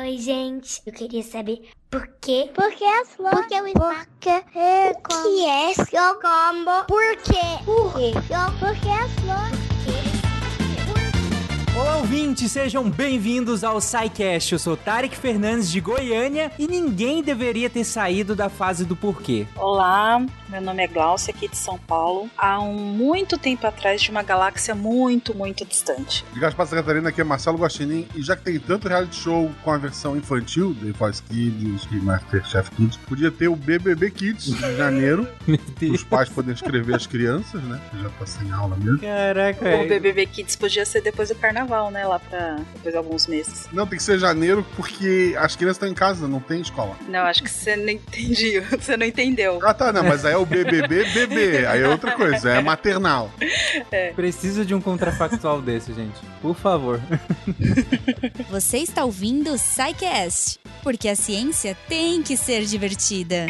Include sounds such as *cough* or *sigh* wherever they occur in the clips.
Oi, gente. Eu queria saber por quê? Por que as flores? Por que o espaço? Por que é O que é combo? Por quê? Por quê? Por que as flores? Olá, ouvintes, sejam bem-vindos ao SciCast. Eu sou Tarek Fernandes de Goiânia e ninguém deveria ter saído da fase do porquê. Olá, meu nome é Glaucia, aqui de São Paulo. Há um muito tempo atrás de uma galáxia muito, muito distante. De Gaspar Santa Catarina, aqui é Marcelo Guaxinim, e já que tem tanto reality show com a versão infantil, The Voice Kids e Masterchef Kids, podia ter o BBB Kids de janeiro, *laughs* os pais poderem escrever as crianças, né? que Já tá sem aula mesmo. Caraca, O é. BBB Kids podia ser depois do carnaval, né? Lá pra depois de alguns meses. Não, tem que ser janeiro porque as crianças estão em casa, não tem escola. Não, acho que você não entendi. *laughs* Você não entendeu. Ah, tá, não, mas aí é o BBB bebê, aí é outra coisa, é maternal. Preciso de um contrafactual desse, gente. Por favor. Você está ouvindo o SciCast, porque a ciência tem que ser divertida.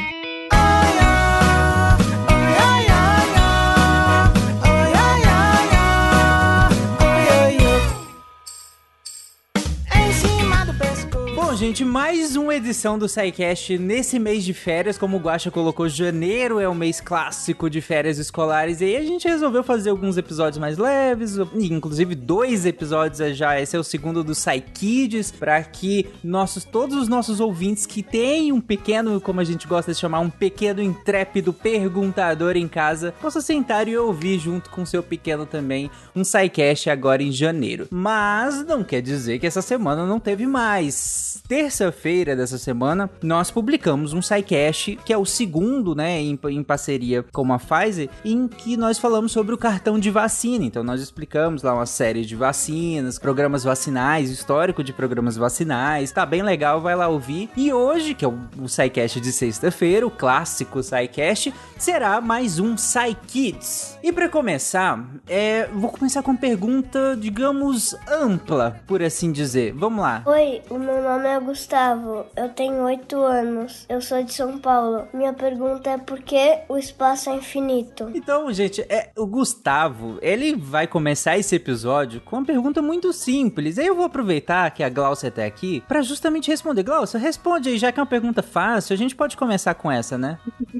Bom, gente, mais uma edição do SciCast nesse mês de férias. Como o Guaxa colocou, janeiro é o mês clássico de férias escolares. E aí a gente resolveu fazer alguns episódios mais leves, inclusive dois episódios já. Esse é o segundo do SciKids, para que nossos, todos os nossos ouvintes que têm um pequeno, como a gente gosta de chamar, um pequeno intrépido perguntador em casa, possam sentar e ouvir junto com seu pequeno também um SciCast agora em janeiro. Mas não quer dizer que essa semana não teve mais. Terça-feira dessa semana, nós publicamos um SciCast, que é o segundo, né, em, em parceria com a Pfizer, em que nós falamos sobre o cartão de vacina. Então, nós explicamos lá uma série de vacinas, programas vacinais, histórico de programas vacinais. Tá bem legal, vai lá ouvir. E hoje, que é o, o de sexta-feira, o clássico SciCast, será mais um SciKids. E para começar, é, vou começar com uma pergunta, digamos, ampla, por assim dizer. Vamos lá. Oi, o meu nome é Gustavo. Eu tenho 8 anos. Eu sou de São Paulo. Minha pergunta é por que o espaço é infinito? Então, gente, é, o Gustavo, ele vai começar esse episódio com uma pergunta muito simples. Aí eu vou aproveitar que a Glaucia tá aqui pra justamente responder. Glaucia, responde aí, já que é uma pergunta fácil, a gente pode começar com essa, né? *laughs*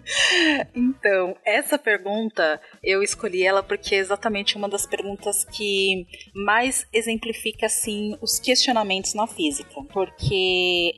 Então, essa pergunta eu escolhi ela porque é exatamente uma das perguntas que mais exemplifica assim os questionamentos na física, porque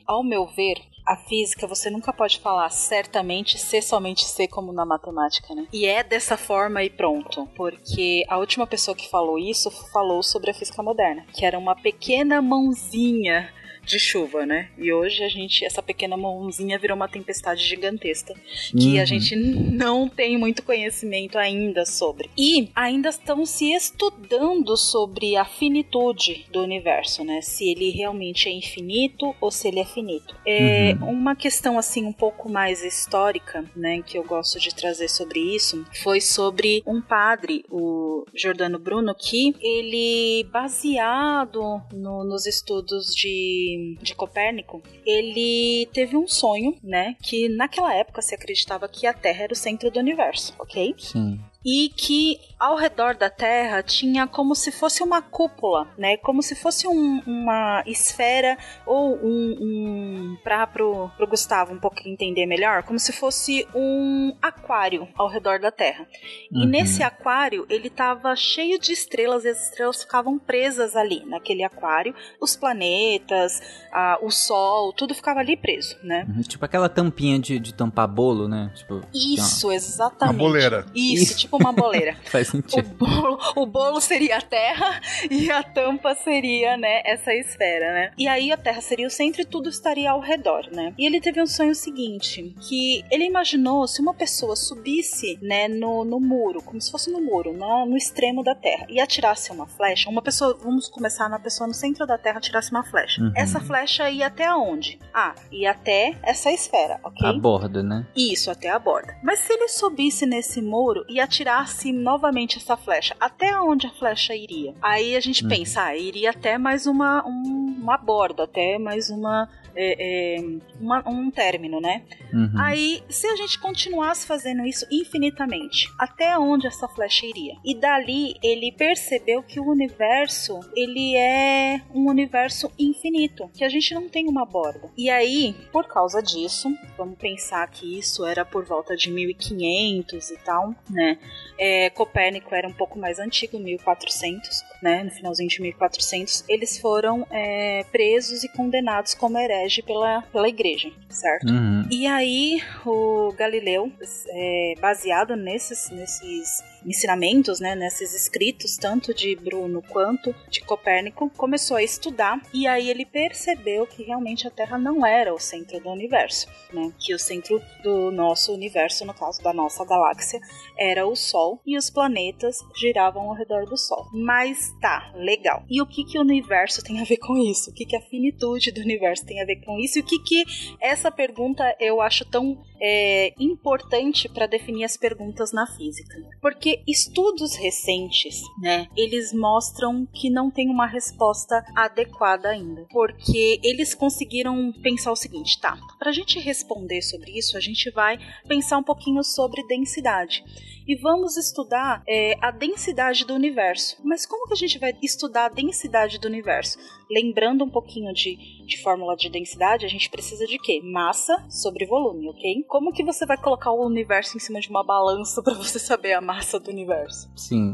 ao meu ver a física você nunca pode falar certamente ser somente ser como na matemática, né? E é dessa forma e pronto, porque a última pessoa que falou isso falou sobre a física moderna, que era uma pequena mãozinha de chuva, né? E hoje a gente, essa pequena mãozinha virou uma tempestade gigantesca que a Uhum. gente não tem muito conhecimento ainda sobre. E ainda estão se estudando sobre a finitude do universo, né? Se ele realmente é infinito ou se ele é finito. É uma questão assim um pouco mais histórica, né, que eu gosto de trazer sobre isso, foi sobre um padre, o Giordano Bruno, que ele baseado no- nos estudos de, de Copérnico, ele teve um sonho, né, que naquela época se acreditava que a Terra era o centro do universo, ok? Sim. E que ao redor da Terra tinha como se fosse uma cúpula, né? Como se fosse um- uma esfera ou um, um para pro, pro Gustavo um pouco entender melhor, como se fosse um aquário ao redor da Terra. E Uhum. nesse aquário ele estava cheio de estrelas e as estrelas ficavam presas ali naquele aquário, os planetas, a- o Sol, tudo ficava ali preso, né? Uhum, Tipo aquela tampinha de, de tampar bolo, né? Tipo, Isso, exatamente. Uma boleira. Isso, tipo uma boleira. *laughs* faz O sentido. bolo, o bolo seria a Terra *laughs* e a tampa seria, né, essa esfera, né? E aí a Terra seria o centro e tudo estaria ao redor, né? E ele teve um sonho seguinte, que ele imaginou se uma pessoa subisse, né, no, no muro, como se fosse no muro, na- no extremo da Terra, e atirasse uma flecha, uma pessoa, vamos começar na pessoa no centro da Terra atirasse uma flecha. Uhum. Essa flecha ia até aonde? Ah, ia até essa esfera, ok? A borda, né? Isso, até a borda. Mas se ele subisse nesse muro e atirasse atirasse novamente essa flecha, até onde a flecha iria? Aí a gente Hum. pensa, ah, iria até mais uma, um- uma borda, até mais uma, é, é, uma- um término, né? Uhum. Aí, se a gente continuasse fazendo isso infinitamente, até onde essa flecha iria? E dali ele percebeu que o universo, ele é um universo infinito, que a gente não tem uma borda. E aí, por causa disso, vamos pensar que isso era por volta de 1500 e tal, né? É, Copérnico era um pouco mais antigo, 1400, né? No finalzinho de 1400, eles foram é, presos e condenados como pela, pela igreja, certo? Uhum. E aí, o Galileu, é, baseado nesses, nesses ensinamentos, né, nesses escritos, tanto de Bruno quanto de Copérnico, começou a estudar e aí ele percebeu que realmente a Terra não era o centro do universo, né, que o centro do nosso universo, no caso da nossa galáxia, era o Sol e os planetas giravam ao redor do Sol. Mas tá, legal. E o que que o universo tem a ver com isso? O que que a finitude do universo tem a ver com isso? E o que que essa pergunta eu acho tão é, importante para definir as perguntas na física. Porque estudos recentes, né, eles mostram que não tem uma resposta adequada ainda. Porque eles conseguiram pensar o seguinte, tá, para a gente responder sobre isso, a gente vai pensar um pouquinho sobre densidade. E vamos estudar é, a densidade do universo. Mas como que a gente vai estudar a densidade do universo? Lembrando um pouquinho de, de fórmula de densidade, a gente precisa de quê? Massa sobre volume, ok? Como que você vai colocar o universo em cima de uma balança para você saber a massa do universo? Sim.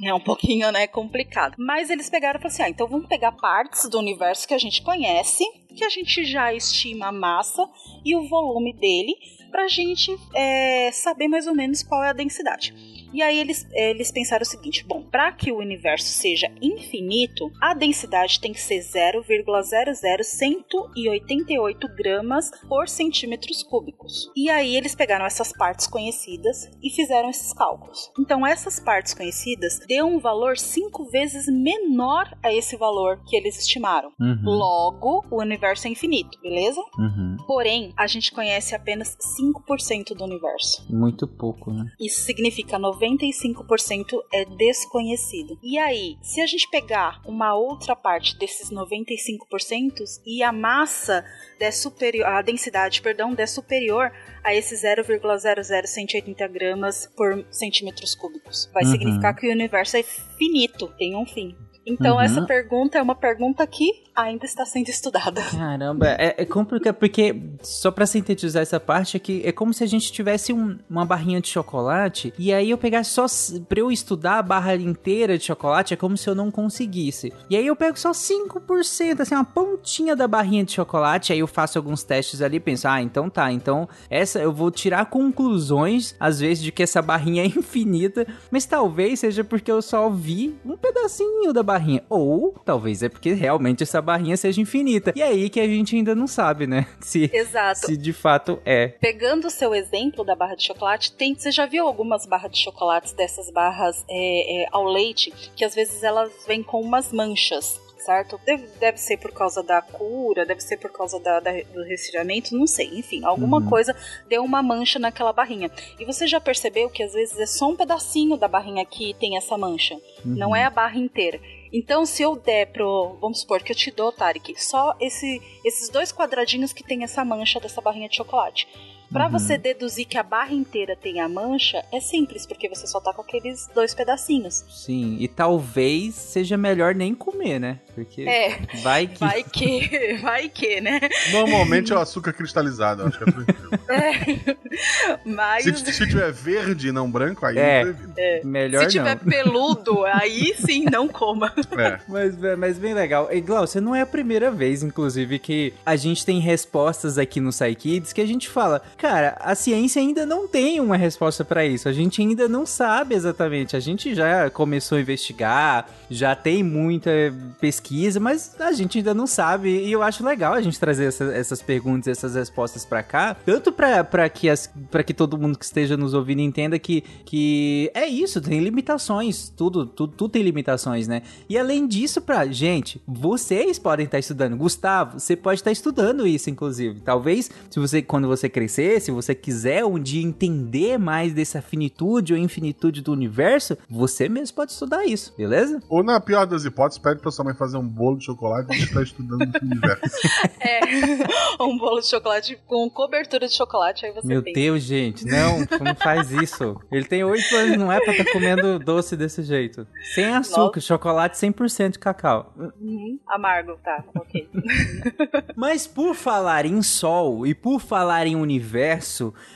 É um pouquinho, né, complicado. Mas eles pegaram e falaram assim: ah, então vamos pegar partes do universo que a gente conhece, que a gente já estima a massa e o volume dele, pra gente é, saber mais ou menos qual é a densidade. E aí eles, eles pensaram o seguinte: bom, para que o universo seja infinito, a densidade tem que ser 0,00188 gramas por centímetros cúbicos. E aí eles pegaram essas partes conhecidas e fizeram esses cálculos. Então essas partes conhecidas deu um valor cinco vezes menor a esse valor que eles estimaram. Uhum. Logo, o universo é infinito, beleza? Uhum. Porém, a gente conhece apenas 5% do universo. Muito pouco, né? Isso significa 95% é desconhecido. E aí, se a gente pegar uma outra parte desses 95% e a massa der superior, a densidade, perdão, der superior a esses 0,00180 gramas por centímetros cúbicos, vai Uhum. significar que o universo é finito, tem um fim. Então Uhum. essa pergunta é uma pergunta que ainda está sendo estudada. *laughs* Caramba, é, é complicado, porque só pra sintetizar essa parte aqui, é como se a gente tivesse um- uma barrinha de chocolate e aí eu pegasse só, pra eu estudar a barra inteira de chocolate, é como se eu não conseguisse. E aí eu pego só 5%, assim, uma pontinha da barrinha de chocolate, aí eu faço alguns testes ali e penso, ah, então tá, então essa eu vou tirar conclusões, às vezes, de que essa barrinha é *laughs* infinita, mas talvez seja porque eu só vi um pedacinho da barrinha, ou talvez é porque realmente essa barrinha seja infinita. E é aí que a gente ainda não sabe, né? *laughs* Se, Exato. se de fato é. Pegando o seu exemplo da barra de chocolate, tem, você já viu algumas barras de chocolates dessas barras é, é, ao leite, que às vezes elas vêm com umas manchas. Certo? Deve, deve ser por causa da cura, deve ser por causa da, da- do resfriamento, não sei. Enfim, alguma Uhum. coisa deu uma mancha naquela barrinha. E você já percebeu que às vezes é só um pedacinho da barrinha que tem essa mancha, não é a barra inteira. Então, se eu der pro. Vamos supor que eu te dou, Tarek, só esse, esses dois quadradinhos que tem essa mancha dessa barrinha de chocolate. Pra Uhum. você deduzir que a barra inteira tem a mancha, é simples, porque você só tá com aqueles dois pedacinhos. Sim, e talvez seja melhor nem comer, né? Porque É, vai que. vai que, *laughs* vai que, né? Normalmente é o açúcar cristalizado, acho que é tranquilo. *laughs* Mas Se, se tiver verde e não branco, aí É. não evita. Melhor se tiver não. peludo, aí sim, não coma. *laughs* É. Mas, mas bem legal. E Glaucia, não é a primeira vez, inclusive, que a gente tem respostas aqui no PsyKids que a gente fala, cara, a ciência ainda não tem uma resposta pra isso. A gente ainda não sabe exatamente. A gente já começou a investigar, já tem muita pesquisa, mas a gente ainda não sabe. E eu acho legal a gente trazer essa- essas perguntas, essas respostas pra cá, tanto pra, que as, pra que todo mundo que esteja nos ouvindo entenda que, que é isso, tem limitações. Tudo, tudo, tudo tem limitações, né? E além disso, pra gente, vocês podem estar estudando. Gustavo, você pode estar estudando isso, inclusive. Talvez, se você, quando você crescer, se você quiser um dia entender mais dessa finitude ou infinitude do universo, você mesmo pode estudar isso, beleza? Ou na pior das hipóteses, pede pra sua mãe fazer um bolo de chocolate e você tá estudando o universo. *laughs* É, um bolo de chocolate com cobertura de chocolate, aí você Meu pensa. Deus, gente, não, não faz isso. Ele tem oito anos, não é pra estar comendo doce desse jeito. Sem açúcar, chocolate 100% de cacau. Uhum, amargo, tá, ok. *laughs* Mas por falar em Sol e por falar em universo,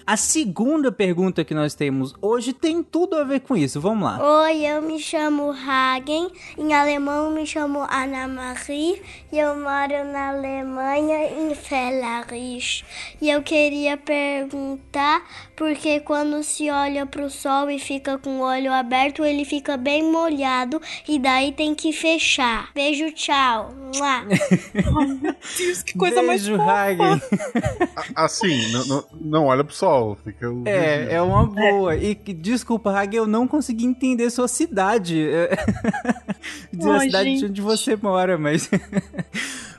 a segunda pergunta que nós temos hoje tem tudo a ver com isso. Vamos lá. Oi, eu me chamo Hagen, em alemão me chamo Anna Marie e eu moro na Alemanha, em Fellerich. E eu queria perguntar porque quando se olha pro sol e fica com o olho aberto, ele fica bem molhado e daí tem que fechar. Beijo, tchau. Mua. *laughs* Deus, que coisa mais Beijo, fofa. Hagen. A- Assim, não, não, não olha pro sol. Fica o É, é uma boa. E desculpa, Hagen, eu não consegui entender sua cidade. *laughs* Dizer a Ai, cidade gente. onde você mora, mas.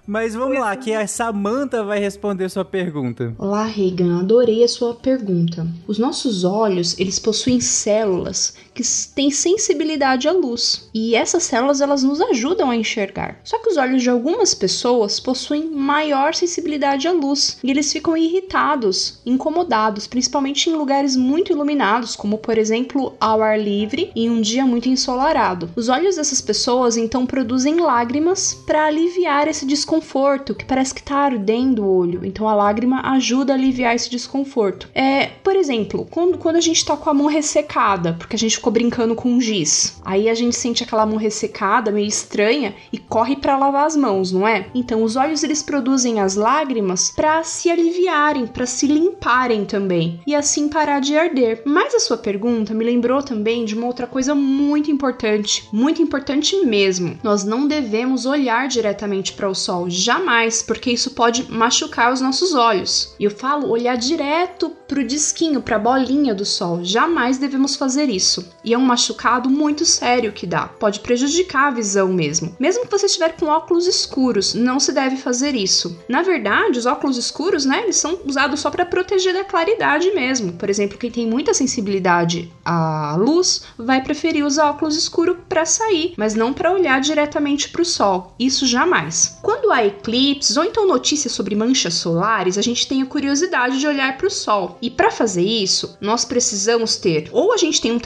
Mas vamos lá, que a Samantha vai responder sua pergunta. Olá, Regan, adorei a sua pergunta. Os nossos olhos, eles possuem células que têm sensibilidade à luz, e essas células elas nos ajudam a enxergar. Só que os olhos de algumas pessoas possuem maior sensibilidade à luz, e eles ficam irritados, incomodados, principalmente em lugares muito iluminados, como por exemplo ao ar livre em um dia muito ensolarado. Os olhos dessas pessoas então produzem lágrimas para aliviar esse desconforto que parece que tá ardendo o olho. Então a lágrima ajuda a aliviar esse desconforto. É, por exemplo, quando, quando a gente tá com a mão ressecada, porque a gente ficou brincando com giz, aí a gente sente aquela mão ressecada, meio estranha, e corre para lavar as mãos, não é? Então os olhos eles produzem as lágrimas para se aliviarem, para se limparem também, e assim parar de arder. Mas a sua pergunta me lembrou também de uma outra coisa muito importante, muito importante mesmo. Nós não devemos olhar diretamente para o sol, jamais, porque isso pode machucar os nossos olhos. E eu falo olhar direto pro disquinho, pra bolinha do sol. Jamais devemos fazer isso. E é um machucado muito sério que dá. Pode prejudicar a visão mesmo. Mesmo que você estiver com óculos escuros, não se deve fazer isso. Na verdade, os óculos escuros, né, eles são usados só para proteger da claridade mesmo. Por exemplo, quem tem muita sensibilidade à luz vai preferir usar óculos escuros para sair, mas não para olhar diretamente para o sol. Isso jamais. Quando há eclipses ou então notícias sobre manchas solares, a gente tem a curiosidade de olhar para o sol. E para fazer isso, nós precisamos ter ou a gente tem um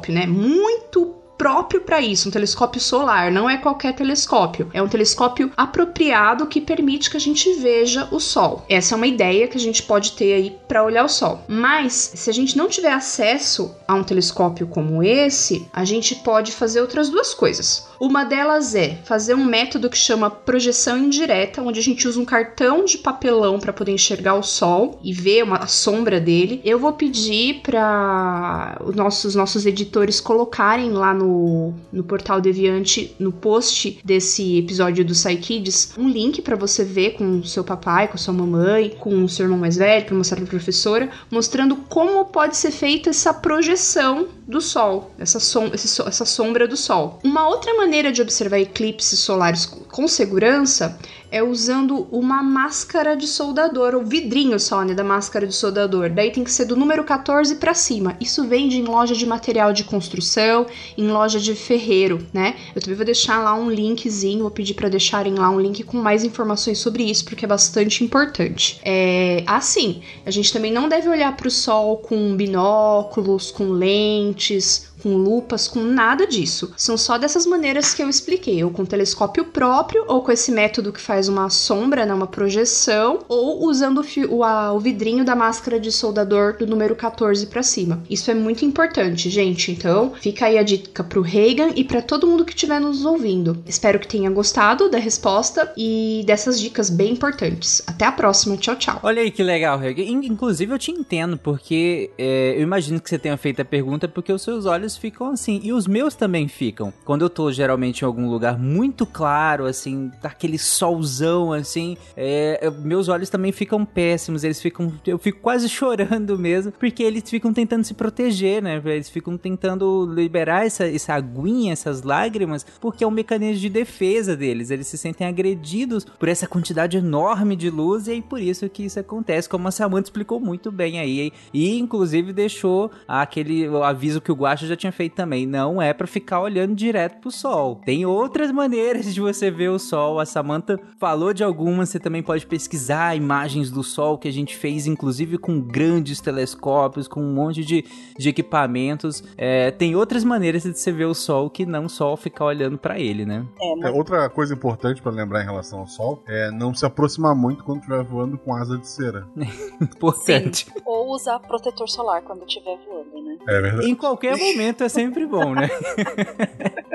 telescópio, né, muito próprio para isso, um telescópio solar, não é qualquer telescópio. É um telescópio apropriado que permite que a gente veja o sol. Essa é uma ideia que a gente pode ter aí para olhar o sol. Mas se a gente não tiver acesso a um telescópio como esse, a gente pode fazer outras duas coisas. Uma delas é fazer um método que chama projeção indireta, onde a gente usa um cartão de papelão para poder enxergar o sol e ver uma, a sombra dele. Eu vou pedir para os nossos, nossos editores colocarem lá no, no portal Deviante, no post desse episódio do Psykids, um link para você ver com seu papai, com sua mamãe, com o seu irmão mais velho, para mostrar para professora, mostrando como pode ser feita essa projeção do sol, essa, som esse essa sombra do sol. Uma outra maneira de observar eclipses solares com segurança é usando uma máscara de soldador, ou vidrinho só, né, da máscara de soldador. Daí tem que ser do número 14 para cima. Isso vende em loja de material de construção, em loja de ferreiro, né? Eu também vou deixar lá um linkzinho, vou pedir para deixarem lá um link com mais informações sobre isso, porque é bastante importante. É assim, a gente também não deve olhar para o sol com binóculos, com lentes, com lupas, com nada disso. São só dessas maneiras que eu expliquei, ou com telescópio próprio, ou com esse método que faz uma sombra, né, uma projeção, ou usando o, o, a- o vidrinho da máscara de soldador do número 14 para cima. Isso é muito importante, gente. Então, fica aí a dica pro Reagan e para todo mundo que estiver nos ouvindo. Espero que tenha gostado da resposta e dessas dicas bem importantes. Até a próxima. Tchau, tchau. Olha aí que legal, Reg. In- Inclusive eu te entendo, porque é, eu imagino que você tenha feito a pergunta porque os seus olhos olhos ficam assim. E os meus também ficam. Quando eu tô geralmente em algum lugar muito claro, assim, aquele solzão, assim, é, meus olhos também ficam péssimos. Eles ficam. Eu fico quase *laughs* chorando mesmo, porque eles ficam tentando se proteger, né? Eles ficam tentando liberar essa, essa aguinha, essas lágrimas, porque é um mecanismo de defesa deles. Eles se sentem agredidos por essa quantidade enorme de luz e é por isso que isso acontece, como a Samantha explicou muito bem aí. E inclusive deixou aquele aviso que o Guacha já tinha feito também. Não é para ficar olhando direto pro sol. Tem outras maneiras de você ver o sol. A Samantha falou de algumas, você também pode pesquisar imagens do sol que a gente fez, inclusive com grandes telescópios, com um monte de, de equipamentos. É, tem outras maneiras de você ver o sol que não só ficar olhando para ele, né? É, mas... é, outra coisa importante para lembrar em relação ao sol é não se aproximar muito quando estiver voando com asa de cera. *laughs* Importante. Sim. Ou usar protetor solar quando estiver voando, né? É verdade. Em qualquer momento *laughs* é sempre bom, né? *laughs*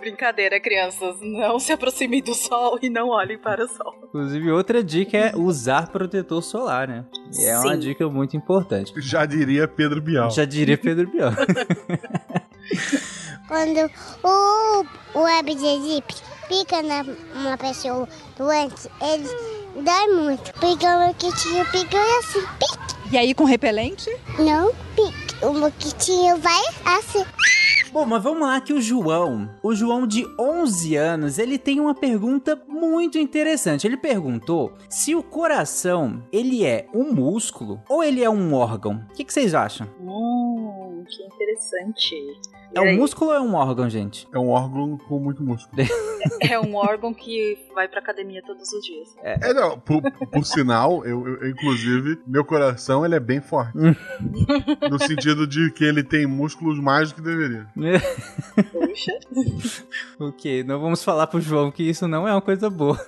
Brincadeira, crianças. Não se aproximem do sol e não olhem para o sol. Inclusive, outra dica é usar protetor solar, né? E é Sim. uma dica muito importante. Já diria Pedro Bial. Já diria Pedro Bial. *laughs* Quando o, o web de Zip pica na uma pessoa doente, ele dói muito. Porque o moquitinho pica assim, pique. E aí com repelente? Não, pique. O moquitinho vai assim. Bom, mas vamos lá que o João, o João de 11 anos, ele tem uma pergunta muito interessante. Ele perguntou se o coração, ele é um músculo ou ele é um órgão. O que, que vocês acham? Hum, que interessante. É um músculo ou é um órgão, gente? É um órgão com muito músculo. *laughs* é um órgão que vai pra academia todos os dias. É, é não, por, por sinal, eu, eu, inclusive, meu coração ele é bem forte. no sentido de que ele tem músculos mais do que deveria. Puxa. *laughs* ok, não vamos falar pro João que isso não é uma coisa boa.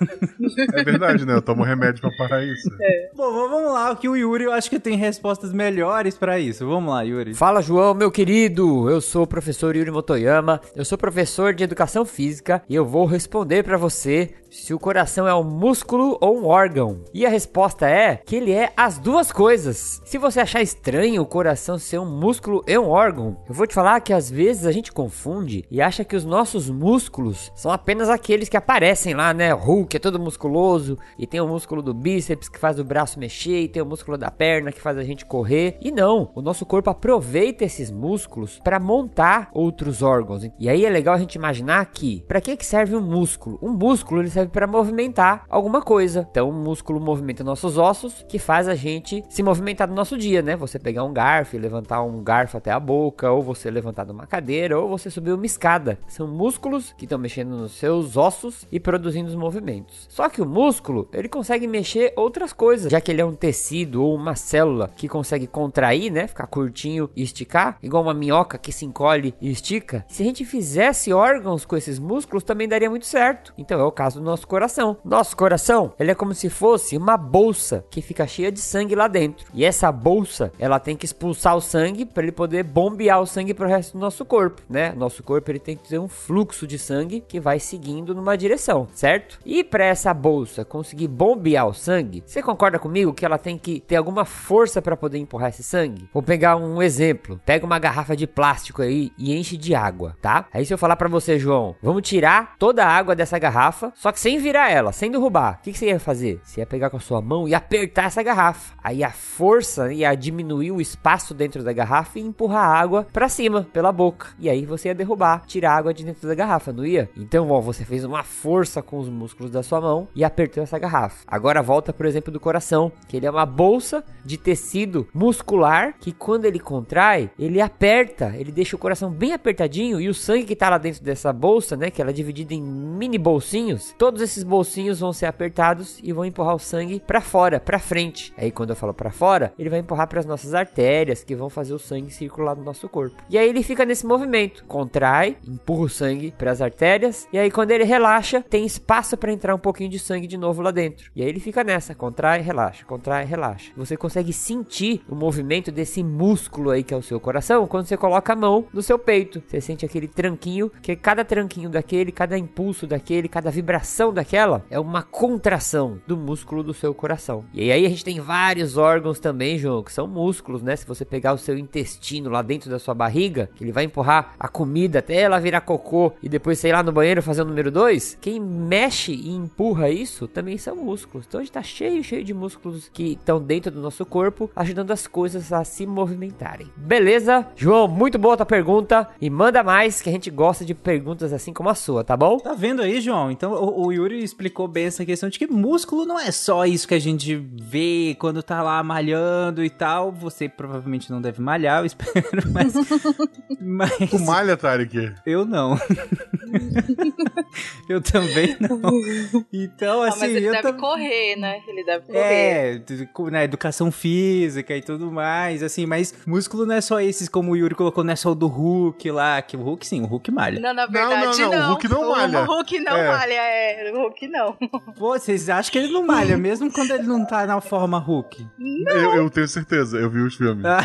é verdade, né? Eu tomo remédio pra parar isso. É. Bom, vamos lá, que o Yuri eu acho que tem respostas melhores para isso. Vamos lá, Yuri. Fala, João, meu querido. Eu sou o professor Yuri Motoyama. Eu sou professor de educação física e eu vou responder para você se o coração é um músculo ou um órgão. E a resposta é que ele é as duas coisas. Se você achar estranho o coração ser um músculo e um órgão, eu vou te falar que às vezes a gente confunde e acha que os nossos músculos são apenas aqueles que aparecem lá, né? Hulk é todo musculoso e tem o músculo do bíceps que faz o braço mexer e tem o músculo da perna que faz a gente correr. E não, o nosso corpo aproveita esses músculos para montar outros órgãos. E aí é legal a gente imaginar que para que que serve um músculo? Um músculo ele serve para movimentar alguma coisa. Então, o músculo movimenta nossos ossos, que faz a gente se movimentar no nosso dia, né? Você pegar um garfo e levantar um garfo até a boca, ou você levantar de uma cadeira, ou você subir uma escada. São músculos que estão mexendo nos seus ossos e produzindo os movimentos. Só que o músculo, ele consegue mexer outras coisas, já que ele é um tecido ou uma célula que consegue contrair, né? Ficar curtinho e esticar, igual uma minhoca que se encolhe e estica. Se a gente fizesse órgãos com esses músculos, também daria muito certo. Então é o caso do nosso coração. Nosso coração, ele é como se fosse uma bolsa que fica cheia de sangue lá dentro. E essa bolsa, ela tem que expulsar o sangue para ele poder bombear o sangue para o resto do nosso corpo, né? Nosso corpo ele tem que ter um fluxo de sangue que vai seguindo numa direção, certo? E para essa bolsa conseguir bombear o sangue, você concorda comigo que ela tem que ter alguma força para poder empurrar esse sangue? Vou pegar um exemplo. Pega uma garrafa de plástico aí e enche de água, tá? Aí se eu falar para você, João, vamos tirar toda a água dessa garrafa, só que sem virar ela, sem derrubar, o que, que, você ia fazer? Você ia pegar com a sua mão e apertar essa garrafa. Aí a força ia diminuir o espaço dentro da garrafa e empurrar a água para cima, pela boca. E aí você ia derrubar, tirar a água de dentro da garrafa, não ia? Então, ó, você fez uma força com os músculos da sua mão e apertou essa garrafa. Agora volta, por exemplo, do coração, que ele é uma bolsa de tecido muscular que quando ele contrai, ele aperta, ele deixa o coração bem apertadinho e o sangue que tá lá dentro dessa bolsa, né, que ela é dividida em mini bolsinhos, todo todos esses bolsinhos vão ser apertados e vão empurrar o sangue para fora, para frente. Aí quando eu falo para fora, ele vai empurrar para as nossas artérias que vão fazer o sangue circular no nosso corpo. E aí ele fica nesse movimento, contrai, empurra o sangue para as artérias, e aí quando ele relaxa, tem espaço para entrar um pouquinho de sangue de novo lá dentro. E aí ele fica nessa, contrai, relaxa, contrai, relaxa. Você consegue sentir o movimento desse músculo aí que é o seu coração quando você coloca a mão no seu peito. Você sente aquele tranquinho, que cada tranquinho daquele, cada impulso daquele, cada vibração daquela é uma contração do músculo do seu coração. E aí a gente tem vários órgãos também, João, que são músculos, né? Se você pegar o seu intestino lá dentro da sua barriga, que ele vai empurrar a comida até ela virar cocô e depois sei lá no banheiro fazer o número 2, quem mexe e empurra isso também são músculos. Então a gente tá cheio, cheio de músculos que estão dentro do nosso corpo, ajudando as coisas a se movimentarem. Beleza? João, muito boa tua pergunta e manda mais que a gente gosta de perguntas assim como a sua, tá bom? Tá vendo aí, João? Então o, o Yuri explicou bem essa questão de que músculo não é só isso que a gente vê quando tá lá malhando e tal. Você provavelmente não deve malhar, eu *laughs* espero, mas. mas... Tu malha, Tarek? Eu não. *laughs* eu também não. Então, Ah, assim. mas ele eu deve tam- correr, né? Ele deve correr. É, na educação física e tudo mais, assim, mas músculo não é só esses, como o Yuri colocou, não é só o do Hulk lá, que o Hulk sim, o Hulk malha. Não, na Não, verdade não, não. não, o Hulk não malha. O Hulk não É. malha, é. O Hulk não. *laughs* Pô, vocês acham que ele não malha, mesmo quando ele não tá na forma Hulk? Eu, eu tenho certeza, eu vi os filmes. Ah,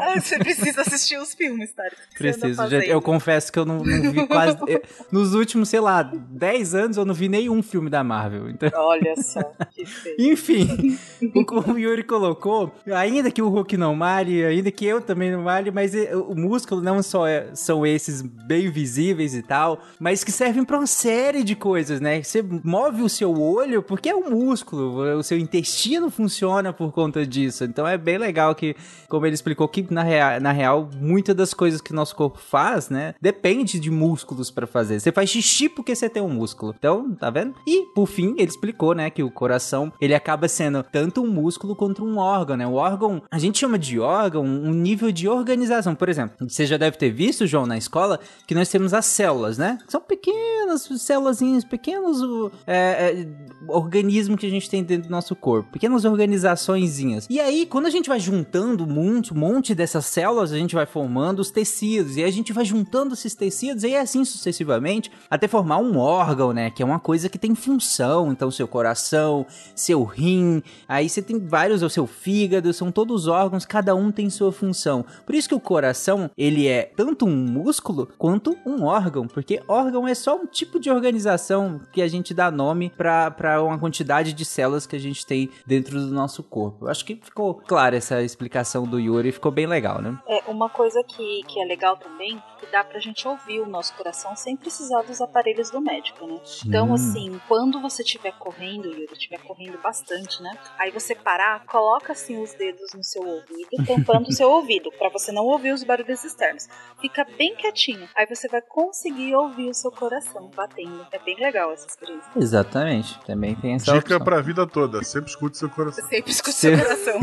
Ah, Você precisa assistir os filmes, tá? O Preciso, gente, eu confesso que eu não, não vi quase. eu- nos últimos, sei lá, 10 anos eu não vi nenhum filme da Marvel. Então. Olha só, *laughs* que feio. Enfim, o que o Yuri colocou, ainda que o Hulk não malhe, ainda que eu também não malhe, mas é- o músculo não só é- são esses bem visíveis e tal, mas que servem pra uma série de coisas, né? Você move o seu olho porque é um músculo, o seu intestino funciona por conta disso. Então é bem legal que, como ele explicou, que na real, na real muitas das coisas que nosso corpo faz, né, depende de músculos pra fazer. Você faz xixi porque você tem um músculo. Então, tá vendo? E, por fim, ele explicou, né, que o coração, ele acaba sendo tanto um músculo quanto um órgão, né? O órgão, a gente chama de órgão um nível de organização. Por exemplo, você já deve ter visto, João, na escola, que nós temos as células, né? São pequenas célulazinhas, pequenos é, é, organismos que a gente tem dentro do nosso corpo. Pequenas organizaçõezinhas. E aí, quando a gente vai juntando um monte, um monte dessas células, a gente vai formando os tecidos. E aí a gente vai juntando esses tecidos e assim sucessivamente até formar um órgão, né? Que é uma coisa que tem função. Então, seu coração, seu rim, aí você tem vários, o seu fígado, são todos órgãos, cada um tem sua função. Por isso que o coração, ele é tanto um músculo quanto um órgão, porque órgão é só um tipo de organização que a gente dá nome para uma quantidade de células que a gente tem dentro do nosso corpo. Eu acho que ficou clara essa explicação do Yuri, ficou bem legal, né? É, uma coisa que, que é legal também, que dá pra gente ouvir o nosso coração sem precisar dos aparelhos do médico, né? Então, assim, quando você estiver correndo, Yuri, estiver correndo bastante, né? Aí você parar, coloca assim os dedos no seu ouvido, tampando o seu *laughs* ouvido, pra você não ouvir os barulhos externos. Fica bem quietinho. Aí você vai conseguir ouvir o seu coração batendo. É bem legal essa experiência. Exatamente, também tem essa Dica opção. pra vida toda, sempre escute seu coração. Sempre escuta o Sim. seu coração.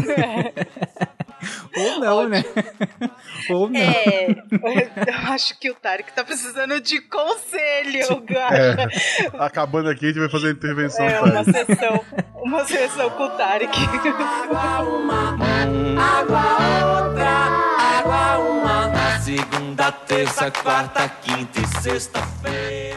Ou não, né? Ou não. É, eu acho que o Tarek tá precisando de conselho, Gacha. É, acabando aqui, a gente vai fazer a intervenção. É, tá? uma sessão, uma sessão com o Tarek. Água terça, quarta, quinta e sexta-feira.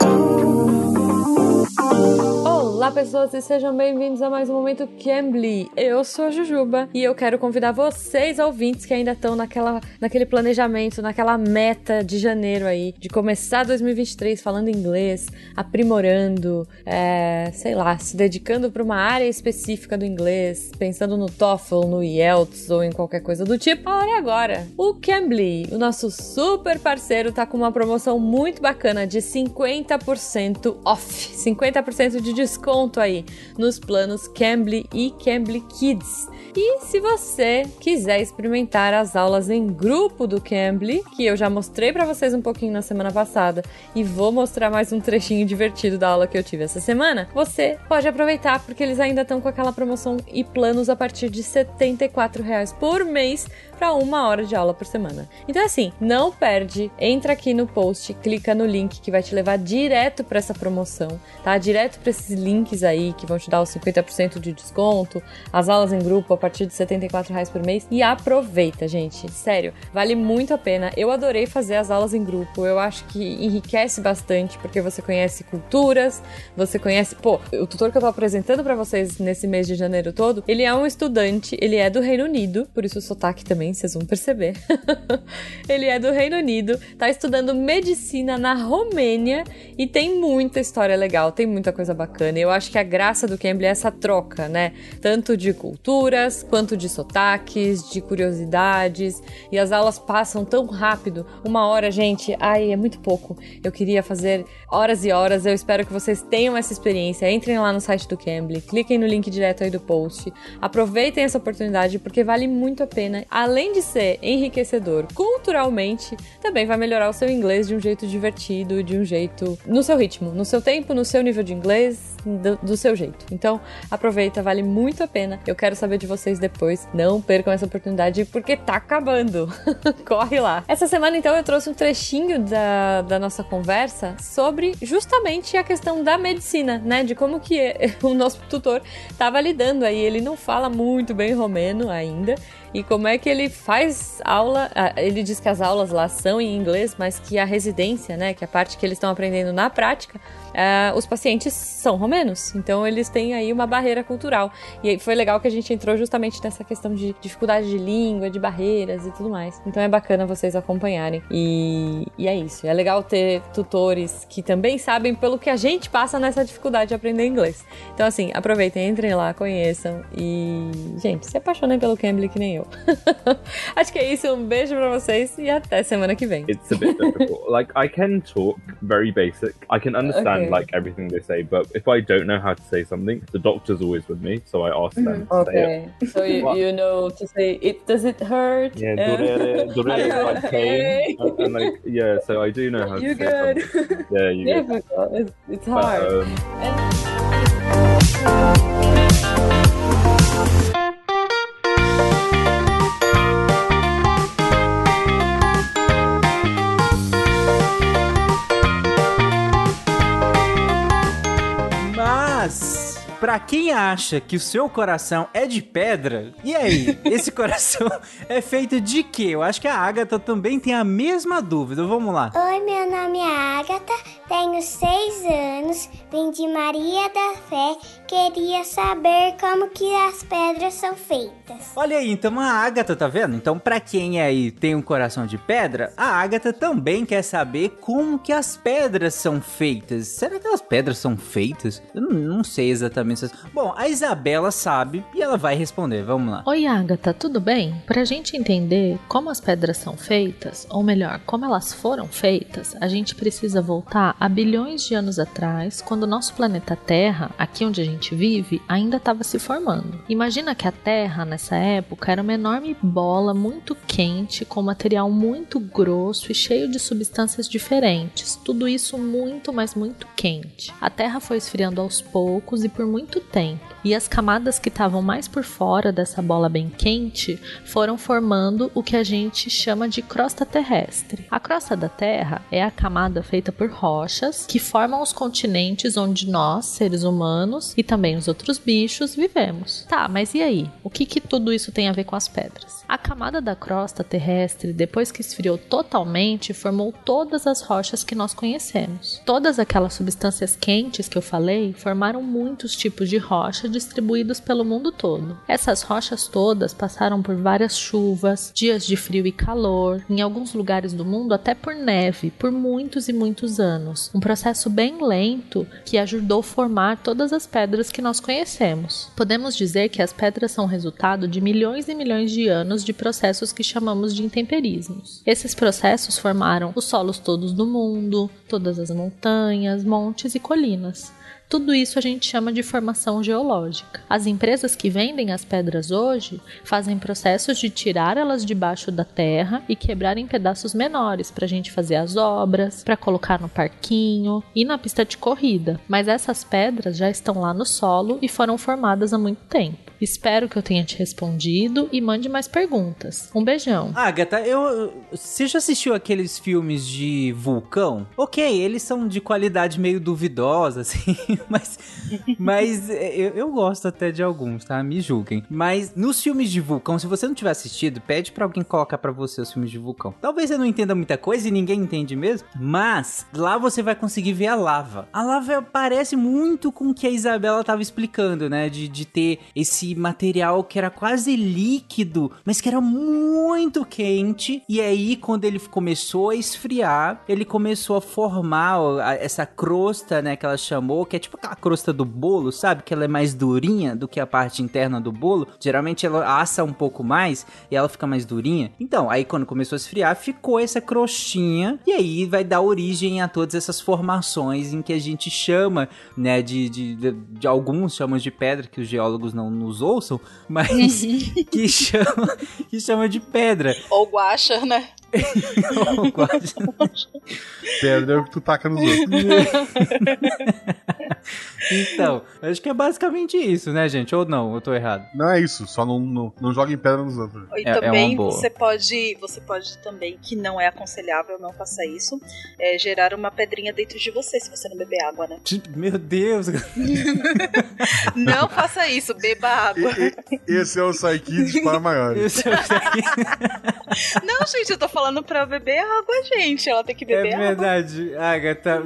Olá, pessoas, e sejam bem-vindos a mais um Momento Cambly. Eu sou a Jujuba e eu quero convidar vocês, ouvintes, que ainda estão naquela, naquele planejamento, naquela meta de janeiro aí, de começar 2023 falando inglês, aprimorando, é, sei lá, se dedicando para uma área específica do inglês, pensando no TOEFL, no IELTS ou em qualquer coisa do tipo. A hora é agora. O Cambly, o nosso super parceiro, tá com uma promoção muito bacana de 50% off, 50% de desconto aí nos planos Cambly e Cambly Kids. E se você quiser experimentar as aulas em grupo do Cambly, que eu já mostrei para vocês um pouquinho na semana passada e vou mostrar mais um trechinho divertido da aula que eu tive essa semana, você pode aproveitar porque eles ainda estão com aquela promoção e planos a partir de 74 reais por mês para uma hora de aula por semana. Então assim, não perde, entra aqui no post, clica no link que vai te levar direto para essa promoção, tá? Direto para esses links aí que vão te dar os 50% de desconto, as aulas em grupo partir de 74 reais por mês. E aproveita, gente. Sério, vale muito a pena. Eu adorei fazer as aulas em grupo. Eu acho que enriquece bastante, porque você conhece culturas, você conhece. Pô, o tutor que eu tô apresentando para vocês nesse mês de janeiro todo, ele é um estudante, ele é do Reino Unido, por isso o sotaque também, vocês vão perceber. *laughs* ele é do Reino Unido, tá estudando medicina na Romênia e tem muita história legal, tem muita coisa bacana. Eu acho que a graça do Cambly é essa troca, né? Tanto de culturas, quanto de sotaques, de curiosidades. E as aulas passam tão rápido. Uma hora, gente, ai, é muito pouco. Eu queria fazer horas e horas. Eu espero que vocês tenham essa experiência. Entrem lá no site do Cambly, cliquem no link direto aí do post. Aproveitem essa oportunidade porque vale muito a pena. Além de ser enriquecedor culturalmente, também vai melhorar o seu inglês de um jeito divertido, de um jeito no seu ritmo, no seu tempo, no seu nível de inglês, do, do, seu jeito. Então, aproveita, vale muito a pena. Eu quero saber de vocês depois. Não percam essa oportunidade porque tá acabando. *laughs* Corre lá. Essa semana, então, eu trouxe um trechinho da, da nossa conversa sobre justamente a questão da medicina, né? De como que *laughs* o nosso tutor tava lidando aí. Ele não fala muito bem romeno ainda e como é que ele faz aula. Ele diz que as aulas lá são em inglês, mas que a residência, né, que é a parte que eles estão aprendendo na prática, uh, os pacientes são romenos. Então eles têm aí uma barreira cultural. E foi legal que a gente entrou justamente nessa questão de dificuldade de língua, de barreiras e tudo mais. Então é bacana vocês acompanharem. E, e é isso. É legal ter tutores que também sabem pelo que a gente passa nessa dificuldade de aprender inglês. Então, assim, aproveitem, entrem lá, conheçam e, gente, se apaixonem pelo Cambly que nem eu. *laughs* Acho que é isso. Um beijo pra vocês e até semana que vem. It's a bit difficult. like, I can talk very basic. I can understand, Okay. like, everything they say, but if I don't know how to say something, the doctor's always with me, so I ask them to say it. Okay, so you, you know to say it. Does it hurt? Yeah, Uh, durere, *laughs* durere is like pain. Okay. *laughs* And, and, like, yeah, so I do know how You to say good? something. Yeah, you *laughs* good. Difficult. It's, it's But, hard. um, Mas, pra quem acha que o seu coração é de pedra, e aí? *laughs* Esse coração é feito de quê? Eu acho que a Agatha também tem a mesma dúvida. Vamos lá. Oi, meu nome é Agatha, tenho seis anos, vim de Maria da Fé, queria saber como que as pedras são feitas. Olha aí, então a Agatha, tá vendo? Então, pra quem aí tem um coração de pedra, a Agatha também quer saber como que as pedras são feitas. Será que as pedras são feitas? Eu não, não sei exatamente. Bom, a Isabela sabe e ela vai responder. Vamos lá. Oi, Agatha, tudo bem? Pra gente entender como as pedras são feitas, ou melhor, como elas foram feitas, a gente precisa voltar a bilhões de anos atrás, quando o nosso planeta Terra, aqui onde a gente vive, ainda estava se formando. Imagina que a Terra, nessa época, era uma enorme bola muito quente, com material muito grosso e cheio de substâncias diferentes. Tudo isso muito, mas muito quente. A Terra foi esfriando aos poucos e por muito tempo. E as camadas que estavam mais por fora dessa bola bem quente foram formando o que a gente chama de crosta terrestre. A crosta da Terra é a camada feita por rochas que formam os continentes onde nós, seres humanos e também os outros bichos, vivemos. Tá, mas e aí? O que, que tudo isso tem a ver com as pedras? A camada da crosta terrestre, depois que esfriou totalmente, formou todas as rochas que nós conhecemos. Todas aquelas substâncias quentes que eu falei formaram muitos tipos de rocha distribuídos pelo mundo todo. Essas rochas todas passaram por várias chuvas, dias de frio e calor, em alguns lugares do mundo até por neve, por muitos e muitos anos. Um processo bem lento que ajudou a formar todas as pedras que nós conhecemos. Podemos dizer que as pedras são resultado de milhões e milhões de anos de processos que chamamos de intemperismos. Esses processos formaram os solos todos do mundo, todas as montanhas, montes e colinas. Tudo isso a gente chama de formação geológica. As empresas que vendem as pedras hoje fazem processos de tirar elas debaixo da terra e quebrar em pedaços menores para a gente fazer as obras, para colocar no parquinho e na pista de corrida. Mas essas pedras já estão lá no solo e foram formadas há muito tempo. Espero que eu tenha te respondido e mande mais perguntas. Um beijão. Agatha, eu. Você já assistiu aqueles filmes de vulcão? Ok, eles são de qualidade meio duvidosa, *laughs* assim, mas. Mas eu, eu gosto até de alguns, tá? Me julguem. Mas nos filmes de vulcão, se você não tiver assistido, pede pra alguém colocar pra você os filmes de vulcão. Talvez você não entenda muita coisa e ninguém entende mesmo, mas lá você vai conseguir ver a lava. A lava parece muito com o que a Isabela tava explicando, né? De, de ter esse material que era quase líquido, mas que era muito quente. E aí, quando ele começou a esfriar, ele começou a formar essa crosta, né? Que ela chamou, que é tipo aquela crosta do bolo, sabe? Que ela é mais durinha do que a parte interna do bolo. Geralmente ela assa um pouco mais e ela fica mais durinha. Então, aí quando começou a esfriar, ficou essa crostinha. E aí vai dar origem a todas essas formações em que a gente chama, né? De, de, de, de alguns chamam de pedra, que os geólogos não nos ouçam, mas *laughs* que chama, que chama de pedra. Ou guacha, né? *laughs* Guacha. Pedra é o que tu taca nos outros. *laughs* Então, acho que é basicamente isso, né, gente? Ou não, eu tô errado. Não é isso, só não, não, não joga em pedra nos outros. E É- é também uma boa. você pode, você pode também, que não é aconselhável, não faça isso, é gerar uma pedrinha dentro de você se você não beber água, né? Meu Deus. *laughs* Não faça isso, beba água. Esse é o Psykids para maiores. Esse é o Não, gente, eu tô falando pra beber água, gente. Ela tem que É beber água. verdade, Agatha.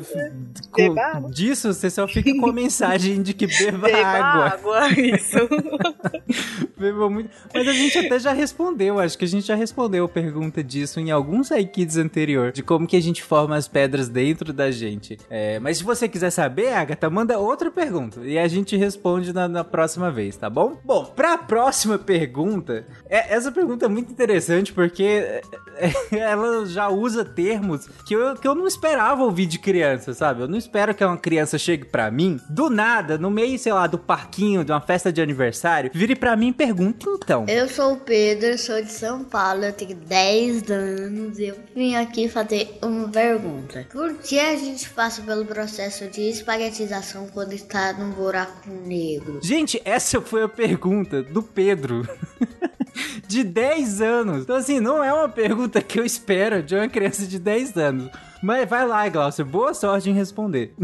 Com, água. disso você só fica com a mensagem de que beba, Beba água. água, isso. *laughs* Beba muito. Mas a gente até já respondeu, acho que a gente já respondeu a pergunta disso em alguns Kids anterior, de como que a gente forma as pedras dentro da gente. É, mas se você quiser saber, Agatha, manda outra pergunta e a gente responde na, na próxima vez, tá bom? Bom, pra próxima pergunta, é- essa pergunta é muito interessante porque é, é, *laughs* ela já usa termos que eu, que eu não esperava ouvir de criança, sabe? Eu não espero que uma criança chegue pra mim, do nada, no meio, sei lá, do parquinho, de uma festa de aniversário, vire pra mim e pergunte então. Eu sou o Pedro, sou de São Paulo, eu tenho 10 anos e eu vim aqui fazer uma pergunta. Por que a gente passa pelo processo de espaguetização quando está num buraco negro? Gente, essa foi a pergunta do Pedro. *laughs* de 10 anos. Então, assim, não é uma pergunta que eu espero de uma criança de 10 anos. Mas vai lá, Glaucia. Boa sorte em responder. *laughs*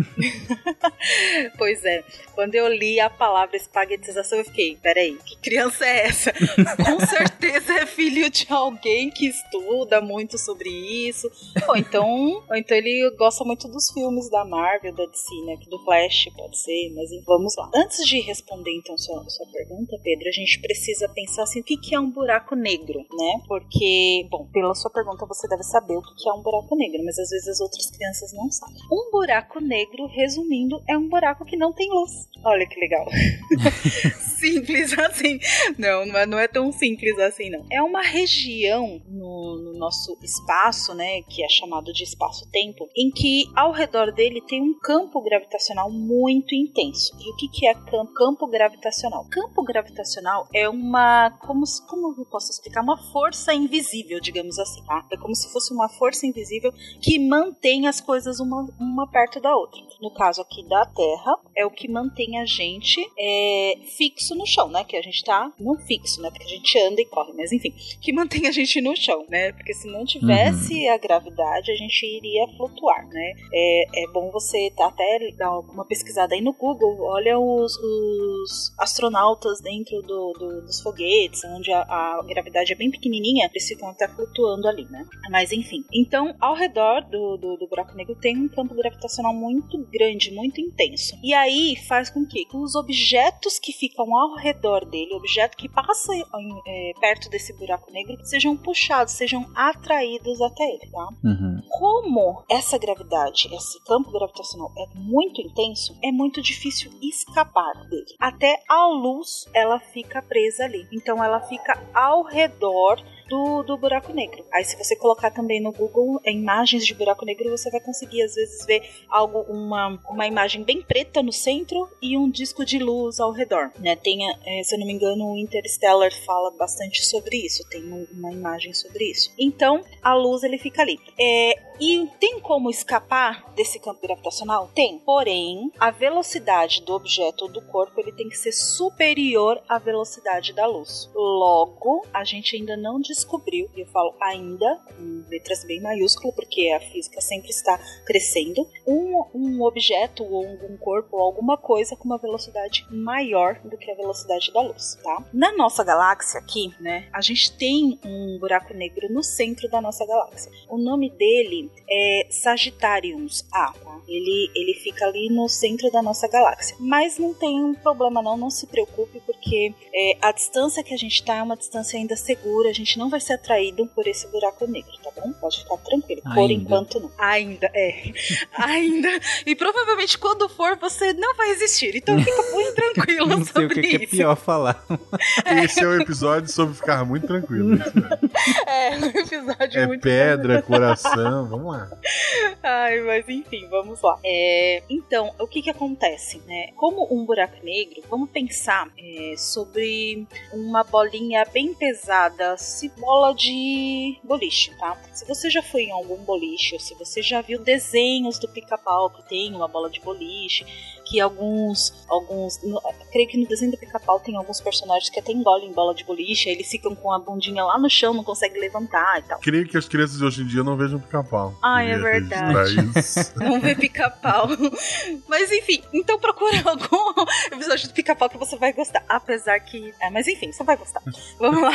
Pois é, quando eu li a palavra espaguetização, eu fiquei, peraí, que criança é essa? *laughs* Com certeza é filho de alguém que estuda muito sobre isso. Ou então, ou então ele gosta muito dos filmes da Marvel, da DC, né? Do Flash, pode ser, mas vamos lá. Antes de responder, então, sua, sua pergunta, Pedro, a gente precisa pensar assim, o que, é um buraco negro, né? Porque, bom, pela sua pergunta você deve saber o que é um buraco negro, mas às vezes as outras crianças não sabem. Um buraco negro, resumindo, é um buraco que não tem luz. Olha que legal. *laughs* simples assim. Não, não é, não é tão simples assim, não. É uma região no, no nosso espaço, né, que é chamado de espaço-tempo, em que ao redor dele tem um campo gravitacional muito intenso. E o que, que é campo, gravitacional? Campo gravitacional é uma. Como, como eu posso explicar? Uma força invisível, digamos assim, tá? É como se fosse uma força invisível que mantém as coisas uma, uma perto da outra. No caso aqui da Terra, é o que mantém a gente é, fixo no chão, né? Que a gente tá não fixo, né? Porque a gente anda e corre, mas enfim, que mantém a gente no chão, né? Porque se não tivesse a gravidade, a gente iria flutuar, né? É, é bom você tá até dar uma pesquisada aí no Google, olha os, os astronautas dentro do, do- dos foguetes, onde a, a gravidade é bem pequenininha, eles ficam até flutuando ali, né? Mas enfim, então ao redor do, do, do buraco negro tem um campo gravitacional muito grande, muito intenso. E aí faz com que os objetos que ficam ao redor dele, objeto que passa é, perto desse buraco negro, sejam puxados, sejam atraídos até ele, tá? Como essa gravidade, esse campo gravitacional é muito intenso, é muito difícil escapar dele. Até a luz ela fica presa ali. Então ela fica ao redor do do, buraco negro. Aí se você colocar também no Google imagens de buraco negro, você vai conseguir às vezes ver algo, uma, uma imagem bem preta no centro e um disco de luz ao redor. Né? Tem, é, se eu não me engano, o Interstellar fala bastante sobre isso, tem um, uma imagem sobre isso. Então, a luz ele fica ali. É, e tem como escapar desse campo gravitacional? Tem. Porém, a velocidade do objeto ou do corpo ele tem que ser superior à velocidade da luz. Logo, a gente ainda não descobriu, e eu falo ainda, com letras bem maiúsculas, porque a física sempre está crescendo, um, um objeto ou um corpo ou alguma coisa com uma velocidade maior do que a velocidade da luz, tá? Na nossa galáxia aqui, né, a gente tem um buraco negro no centro da nossa galáxia. O nome dele é Sagittarius A, tá? Ele, ele fica ali no centro da nossa galáxia. Mas não tem um problema não, não se preocupe, porque é, a distância que a gente está é uma distância ainda segura, a gente não vai ser atraído por esse buraco negro, tá bom? Pode ficar tranquilo. Por Ainda. enquanto não. Ainda, é. *laughs* ainda. E provavelmente quando for, você não vai existir. Então fica *laughs* muito tranquilo Não sei o sobre que, que é pior falar. Esse é o episódio sobre ficar muito tranquilo. mesmo. *laughs* É, um episódio É muito pedra, coração, vamos lá. Ai, mas enfim, vamos lá. É, então, o que que acontece, né? Como um buraco negro, vamos pensar é, sobre uma bolinha bem pesada, se bola de boliche, tá? Se você já foi em algum boliche, ou se você já viu desenhos do pica-pau que tem uma bola de boliche, que alguns, alguns, no- creio que no desenho do pica-pau tem alguns personagens que até engolem bola de boliche, eles ficam com a bundinha lá no chão, não conseguem levantar e tal. Creio que as crianças de hoje em dia não vejam pica-pau. Ai, é verdade. Não *laughs* vê pica-pau. Mas enfim, então procura algum episódio do pica-pau que você vai gostar. Apesar que. É, mas enfim, você vai gostar. Vamos lá.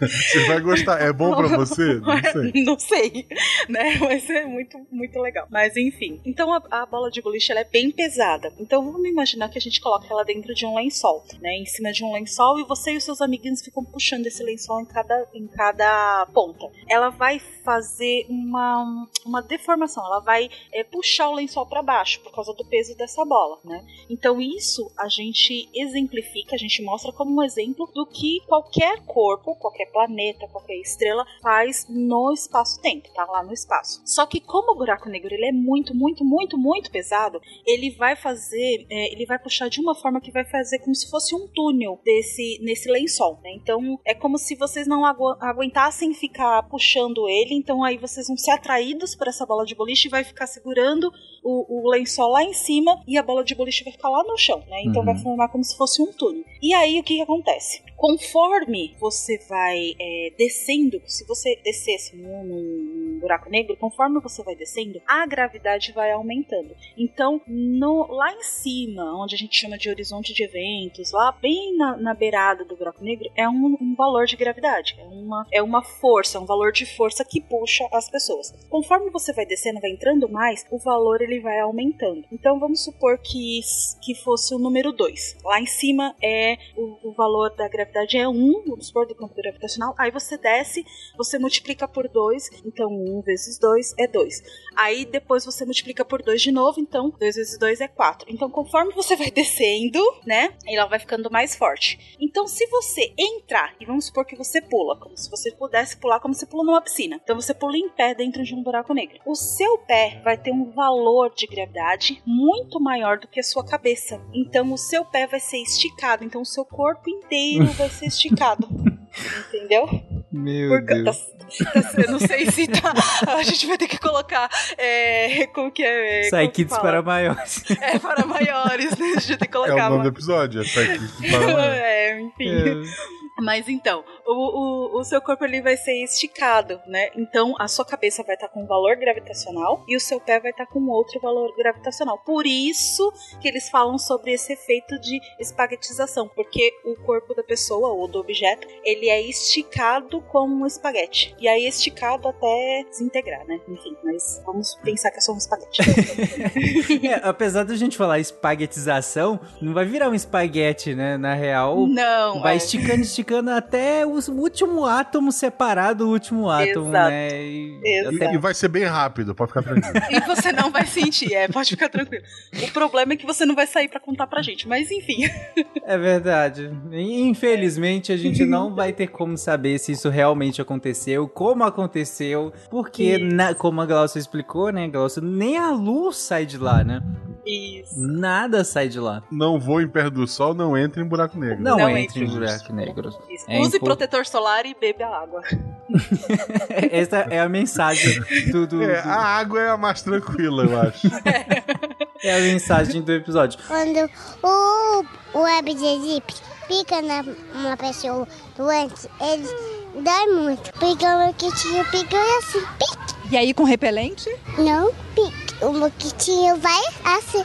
Você vai gostar. É bom pra você? Não sei. Não sei, né? Mas é muito, muito legal. Mas enfim. Então a, a bola de boliche ela é bem pesada. Então vamos imaginar que a gente coloca ela dentro de um lençol, né? Em cima de um lençol e você e os seus amiguinhos ficam puxando esse lençol em cada, em cada ponta. Ela vai fazer uma, uma deformação, ela vai é, puxar o lençol para baixo por causa do peso dessa bola, né? Então isso a gente exemplifica, a gente mostra como um exemplo do que qualquer corpo, qualquer planeta, qualquer estrela faz no espaço-tempo, tá lá no espaço. Só que como o buraco negro ele é muito, muito, muito, muito pesado, ele vai fazer, é, ele vai puxar de uma forma que vai fazer como se fosse um túnel desse nesse lençol, né? Então é como se vocês não agu- aguentassem ficar puxando ele, então aí vocês vão ser atraídos por essa bola de boliche e vai ficar segurando o, o lençol lá em cima e a bola de boliche vai ficar lá no chão, né? Então Uhum. vai formar como se fosse um túnel. E aí o que, que acontece? Conforme você vai é, descendo, se você descesse num, num buraco negro, conforme você vai descendo, a gravidade vai aumentando. Então, no- lá em cima, onde a gente chama de horizonte de eventos, lá bem na, na beirada do buraco negro, é um, um valor de gravidade, é uma, é uma força, um valor de força que puxa as pessoas. Conforme você vai descendo, vai entrando mais, o valor ele vai aumentando. Então, vamos supor que, que fosse o número 2. Lá em cima é o, o valor da gravidade é 1, vamos supor, do campo gravitacional. Aí você desce, você multiplica por 2, então 1 vezes 2 é 2. Aí depois você multiplica por 2 de novo, então 2 vezes 2 é 4. Então conforme você vai *laughs* descendo, né, ela vai ficando mais forte. Então se você entrar, e vamos supor que você pula, como se você pudesse pular como se pula numa piscina. Então você pula em pé dentro de um buraco negro. O seu pé vai ter um valor de gravidade muito maior do que a sua cabeça. Então o seu pé vai ser esticado, então o seu corpo inteiro vai ser *laughs* esticado. Entendeu? Meu Por Deus. tá- tá- eu não sei se tá. *laughs* A gente vai ter que colocar. É, como que é? Sai como que Kids fala? para maiores. É para maiores, né? A gente tem que É colocar. o nome do episódio, é Psychic para *laughs* é, enfim. Mas então, o, o, o seu corpo ele vai ser esticado, né? Então a sua cabeça vai estar com um valor gravitacional e o seu pé vai estar com outro valor gravitacional. Por isso que eles falam sobre esse efeito de espaguetização, porque o corpo da pessoa ou do objeto ele é esticado como um espaguete. E aí esticado até desintegrar, né? Enfim, mas vamos pensar que é só um espaguete. *laughs* É, apesar da gente falar espaguetização, não vai virar um espaguete, né? Na real, Não, vai é. esticando, esticando, até o último átomo separado do último átomo, Exato. né? E, E, e vai ser bem rápido, pode ficar tranquilo. *laughs* E você não vai sentir, é, pode ficar tranquilo. O problema é que você não vai sair pra contar pra gente, mas enfim. É verdade. Infelizmente, a gente não vai ter como saber se isso realmente aconteceu, como aconteceu, porque, na- como a Glaucia explicou, né, Glaucia, nem a luz sai de lá, né? Isso. Nada sai de lá. Não vou em perto do sol, não entre em buraco negro. Não, Não entre em buraco negro. É Use impo- protetor solar e bebe a água. *laughs* Essa é a mensagem do, do- É, do- a água é a mais tranquila, eu acho. é a mensagem do episódio. Quando o, o web de Egipto pica na uma pessoa doente, ele dói muito. Pica o moquitinho, pica assim, pique. E aí com repelente? Não, pique. O moquitinho vai assim.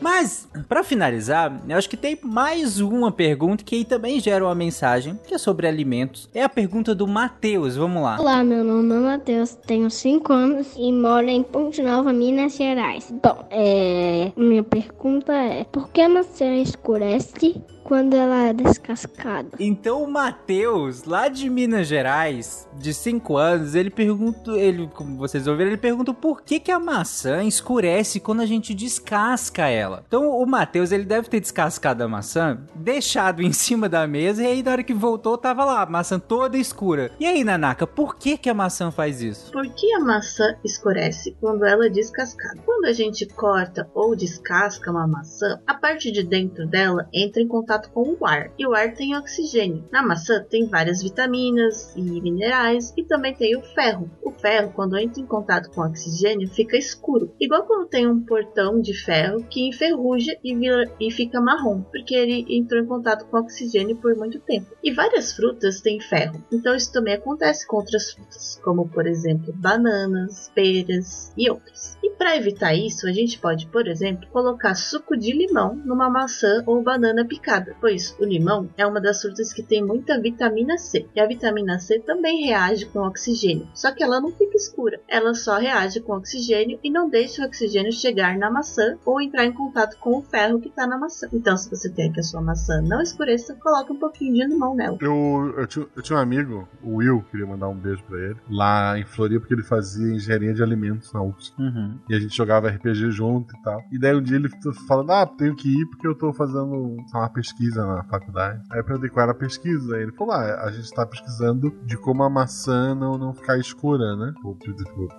Mas, pra finalizar, eu acho que tem mais uma pergunta que aí também gera uma mensagem, que é sobre alimentos. É a pergunta do Matheus, vamos lá. Olá, meu nome é Matheus, tenho 5 anos e moro em Ponte Nova, Minas Gerais. Bom, é, minha pergunta é: por que a maçã escurece quando ela é descascada? Então o Matheus, lá de Minas Gerais, de 5 anos, ele pergunta, ele, como vocês ouviram, ele pergunta por que, que a maçã escurece quando a gente descasca ela. Então o Matheus, ele deve ter descascado a maçã, deixado *laughs* em cima da mesa e aí na hora que voltou tava lá, a maçã toda escura. E aí, Nanaka, por que que a maçã faz isso? Por que a maçã escurece quando ela é descascada? Quando a gente corta ou descasca uma maçã, a parte de dentro dela entra em contato com o ar, e o ar tem oxigênio. Na maçã tem várias vitaminas e minerais e também tem o ferro. O ferro, quando entra em contato com oxigênio, fica escuro, igual quando tem um portão de ferro que enferruja e, vira- e fica marrom, porque ele entrou em contato com oxigênio por muito tempo. E várias frutas têm ferro, então isso também acontece com outras frutas, como por exemplo bananas, peras e outras. E para evitar isso, a gente pode, por exemplo, colocar suco de limão numa maçã ou banana picada, pois o limão é uma das frutas que tem muita vitamina C. E a vitamina C também reage com oxigênio, só que ela não fica escura, ela só reage com oxigênio e não deixa o oxigênio chegar na maçã ou entrar em contato com o ferro que está na maçã. Então, se você quer que a sua maçã não escureça, coloque um pouquinho de limão nela. Eu, eu, tinha, eu tinha um amigo, o Will, queria mandar um beijo pra ele, lá em Floripa, porque ele fazia engenharia de alimentos na UFSC. Uhum. E a gente jogava RPG junto e tal. E daí um dia ele falando: Ah, tenho que ir porque eu tô fazendo uma pesquisa na faculdade. Aí qual era a pesquisa. Aí ele falou: Ah, a gente tá pesquisando de como a maçã não, não ficar escura, né?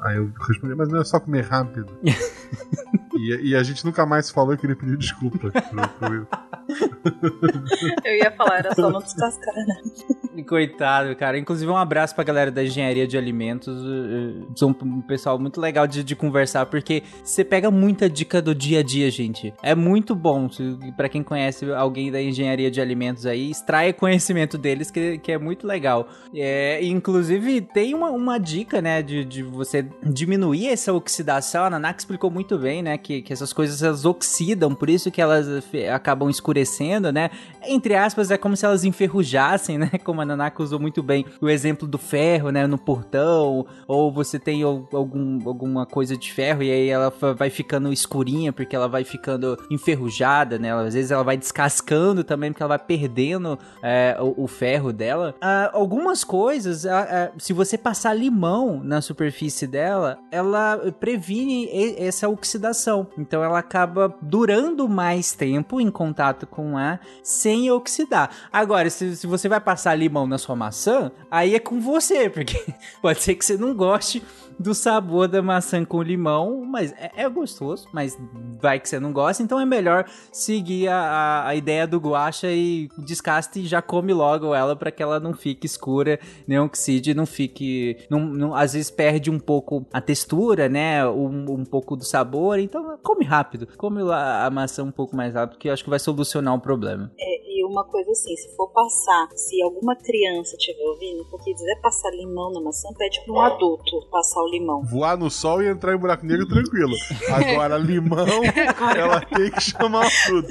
Aí eu respondi: Mas não é só comer rápido. *laughs* e, e a gente nunca mais falou e queria pedir desculpa pro, pro Will. Eu ia falar, era só não descascar, né? Coitado, cara. Inclusive, um abraço pra galera da engenharia de alimentos. eh, eh, São um pessoal muito legal de, de conversar, porque você pega muita dica do dia a dia, gente. É muito bom. Pra quem conhece alguém da engenharia de alimentos aí, extraia conhecimento deles, que, que é muito legal. É, inclusive, tem uma, uma dica, né, de, de você diminuir essa oxidação. A Nanak explicou muito bem, né, que, que essas coisas elas oxidam, por isso que elas fe- acabam escurecendo, né? Entre aspas, é como se elas enferrujassem, *laughs* né? Como a Nanaka usou muito bem o exemplo do ferro, né? No portão, ou você tem al- algum, alguma coisa de ferro e aí ela vai ficando escurinha porque ela vai ficando enferrujada, né? Às vezes ela vai descascando também porque ela vai perdendo é, o, o ferro dela. Ah, algumas coisas, ah, ah, se você passar limão na superfície dela, ela previne essa oxidação. Então ela acaba durando mais tempo em contato com ar sem oxidar. Agora, se, se você vai passar limão na sua maçã, aí é com você, porque *laughs* pode ser que você não goste do sabor da maçã com limão, mas é, é gostoso, mas vai que você não gosta, então é melhor seguir a, a, a ideia do guacha e descasta e já come logo ela para que ela não fique escura, nem oxide, não fique, não, não- às vezes perde um pouco a textura, né, um, um pouco do sabor, então come rápido, come a, a maçã um pouco mais rápido, que eu acho que vai solucionar o problema. É, uma coisa assim, se for passar, se alguma criança estiver ouvindo, porque quiser passar limão na maçã, pede pra um adulto passar o limão. Voar no sol e entrar em buraco negro tranquilo. Agora, *laughs* limão, ela tem que chamar tudo.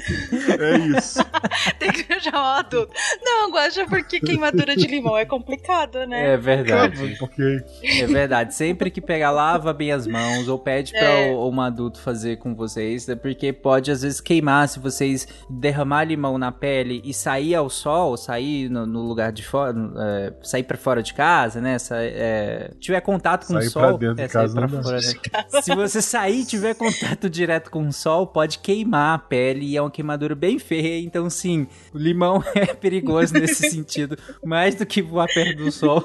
É isso. *laughs* Tem que chamar o adulto. Não, Guaxa, porque queimadura de limão é complicado, né? É verdade. Ok. É verdade. Sempre que pegar, lava bem as mãos ou pede pra É. o- um adulto fazer com vocês, né? porque pode às vezes queimar se vocês derramar limão na pele e sair ao sol, sair no, no lugar de fora, é, sair para fora de casa, né? Sa é, tiver contato com Sair o pra sol, dentro de é, casa sair pra fora, né? *laughs* Se você sair e tiver contato direto com o sol, pode queimar a pele e é uma queimadura bem feia. Então, sim, o limão *laughs* é perigoso nesse *laughs* sentido, mais do que voar perto do sol.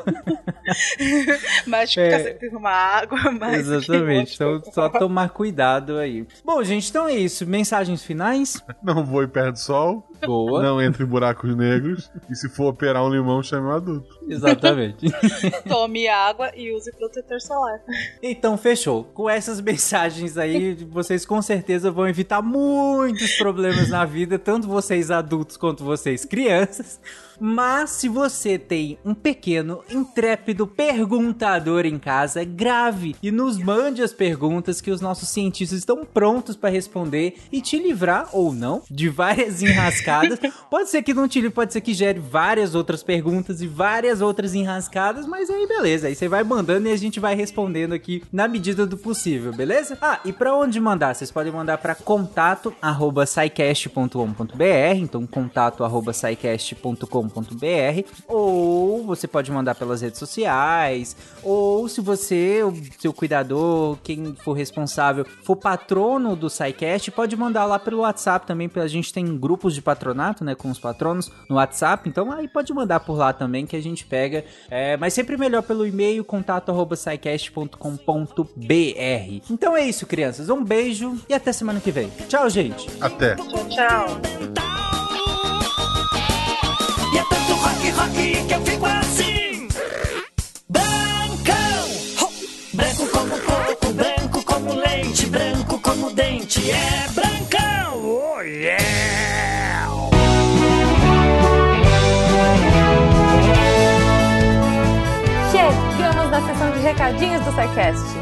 Mas de É. ficar sempre uma água, mais Exatamente. Então, só tomar cuidado aí. Bom, gente, então é isso. Mensagens finais? Não voe perto do sol. Boa. Não entre em buracos negros. E se for operar um limão, chame um adulto. Exatamente. *laughs* Tome água e use protetor solar. Então, fechou. Com essas mensagens aí, vocês com certeza vão evitar muitos problemas na vida, tanto vocês adultos quanto vocês crianças. Mas se você tem um pequeno, intrépido perguntador em casa, grave e nos mande as perguntas que os nossos cientistas estão prontos para responder e te livrar ou não de várias *laughs* enrascadas. pode ser que não te livre, pode ser que gere várias outras perguntas e várias outras enrascadas, mas aí beleza, aí você vai mandando e a gente vai respondendo aqui na medida do possível, beleza? Ah, e para onde mandar? Vocês podem mandar para contato@saicast.com.br, então contato@saicast.com.br, ou você pode mandar pelas redes sociais, ou se você, o seu cuidador, quem for responsável, for patrono do SciCast, pode mandar lá pelo WhatsApp também, a gente tem grupos de patronato, né, com os patronos no WhatsApp, então aí pode mandar por lá também que a gente pega, é, mas sempre melhor pelo e-mail contato@scicast.com.br. Então é isso, crianças, um beijo e até semana que vem. Tchau, gente. Até. Tchau, rock, que eu fico assim. Brancão, branco como coco, branco como leite, branco como dente. É brancão, oh yeah! Chegamos na sessão de recadinhos do SciCast.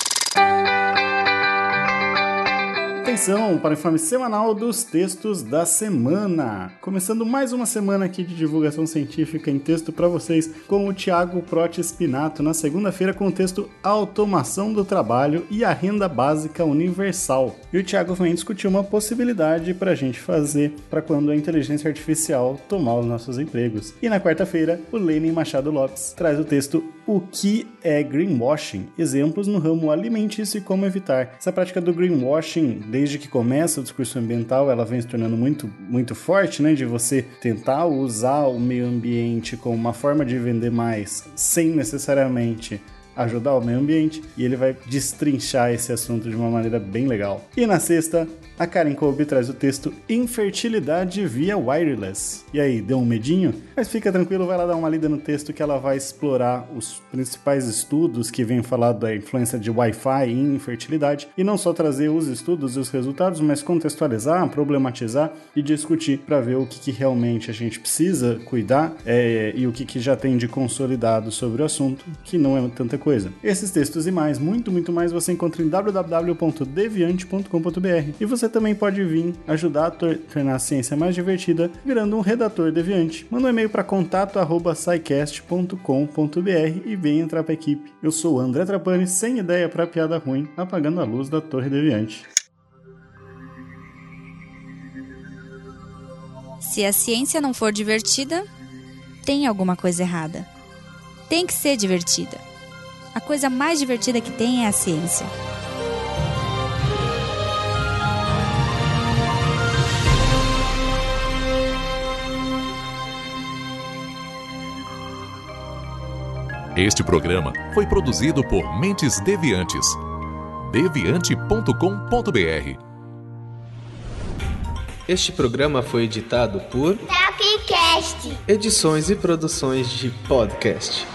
Atenção para o informe semanal dos textos da semana. Começando mais uma semana aqui de divulgação científica em texto para vocês com o Thiago Prote Spinato na segunda-feira com o texto Automação do Trabalho e a Renda Básica Universal. E o Thiago vem discutir uma possibilidade para a gente fazer para quando a inteligência artificial tomar os nossos empregos. E na quarta-feira, o Lenin Machado Lopes traz o texto O que é greenwashing? Exemplos no ramo alimentício e como evitar. Essa prática do greenwashing, desde que começa o discurso ambiental, ela vem se tornando muito, muito forte, né? De você tentar usar o meio ambiente como uma forma de vender mais, sem necessariamente ajudar o meio ambiente, e ele vai destrinchar esse assunto de uma maneira bem legal. E na sexta, a Karen Kolbe traz o texto Infertilidade via Wireless. E aí, deu um medinho? Mas fica tranquilo, vai lá dar uma lida no texto que ela vai explorar os principais estudos que vêm falar da influência de Wi-Fi em infertilidade e não só trazer os estudos e os resultados, mas contextualizar, problematizar e discutir para ver o que, que realmente a gente precisa cuidar é, e o que, que já tem de consolidado sobre o assunto, que não é tanta coisa. Esses textos e mais, muito, muito mais, você encontra em www.deviante.com.br e você também pode vir ajudar a tor- tornar a ciência mais divertida virando um redator deviante. Manda um e-mail para contato@scicast.com.br e vem entrar para a equipe. Eu sou o André Trapani, sem ideia para piada ruim, apagando a luz da Torre Deviante. Se a ciência não for divertida, tem alguma coisa errada. Tem que ser divertida. A coisa mais divertida que tem é a ciência. Este programa foi produzido por Mentes Deviantes. deviante.com.br. Este programa foi editado por Tapcast. Edições e produções de podcast.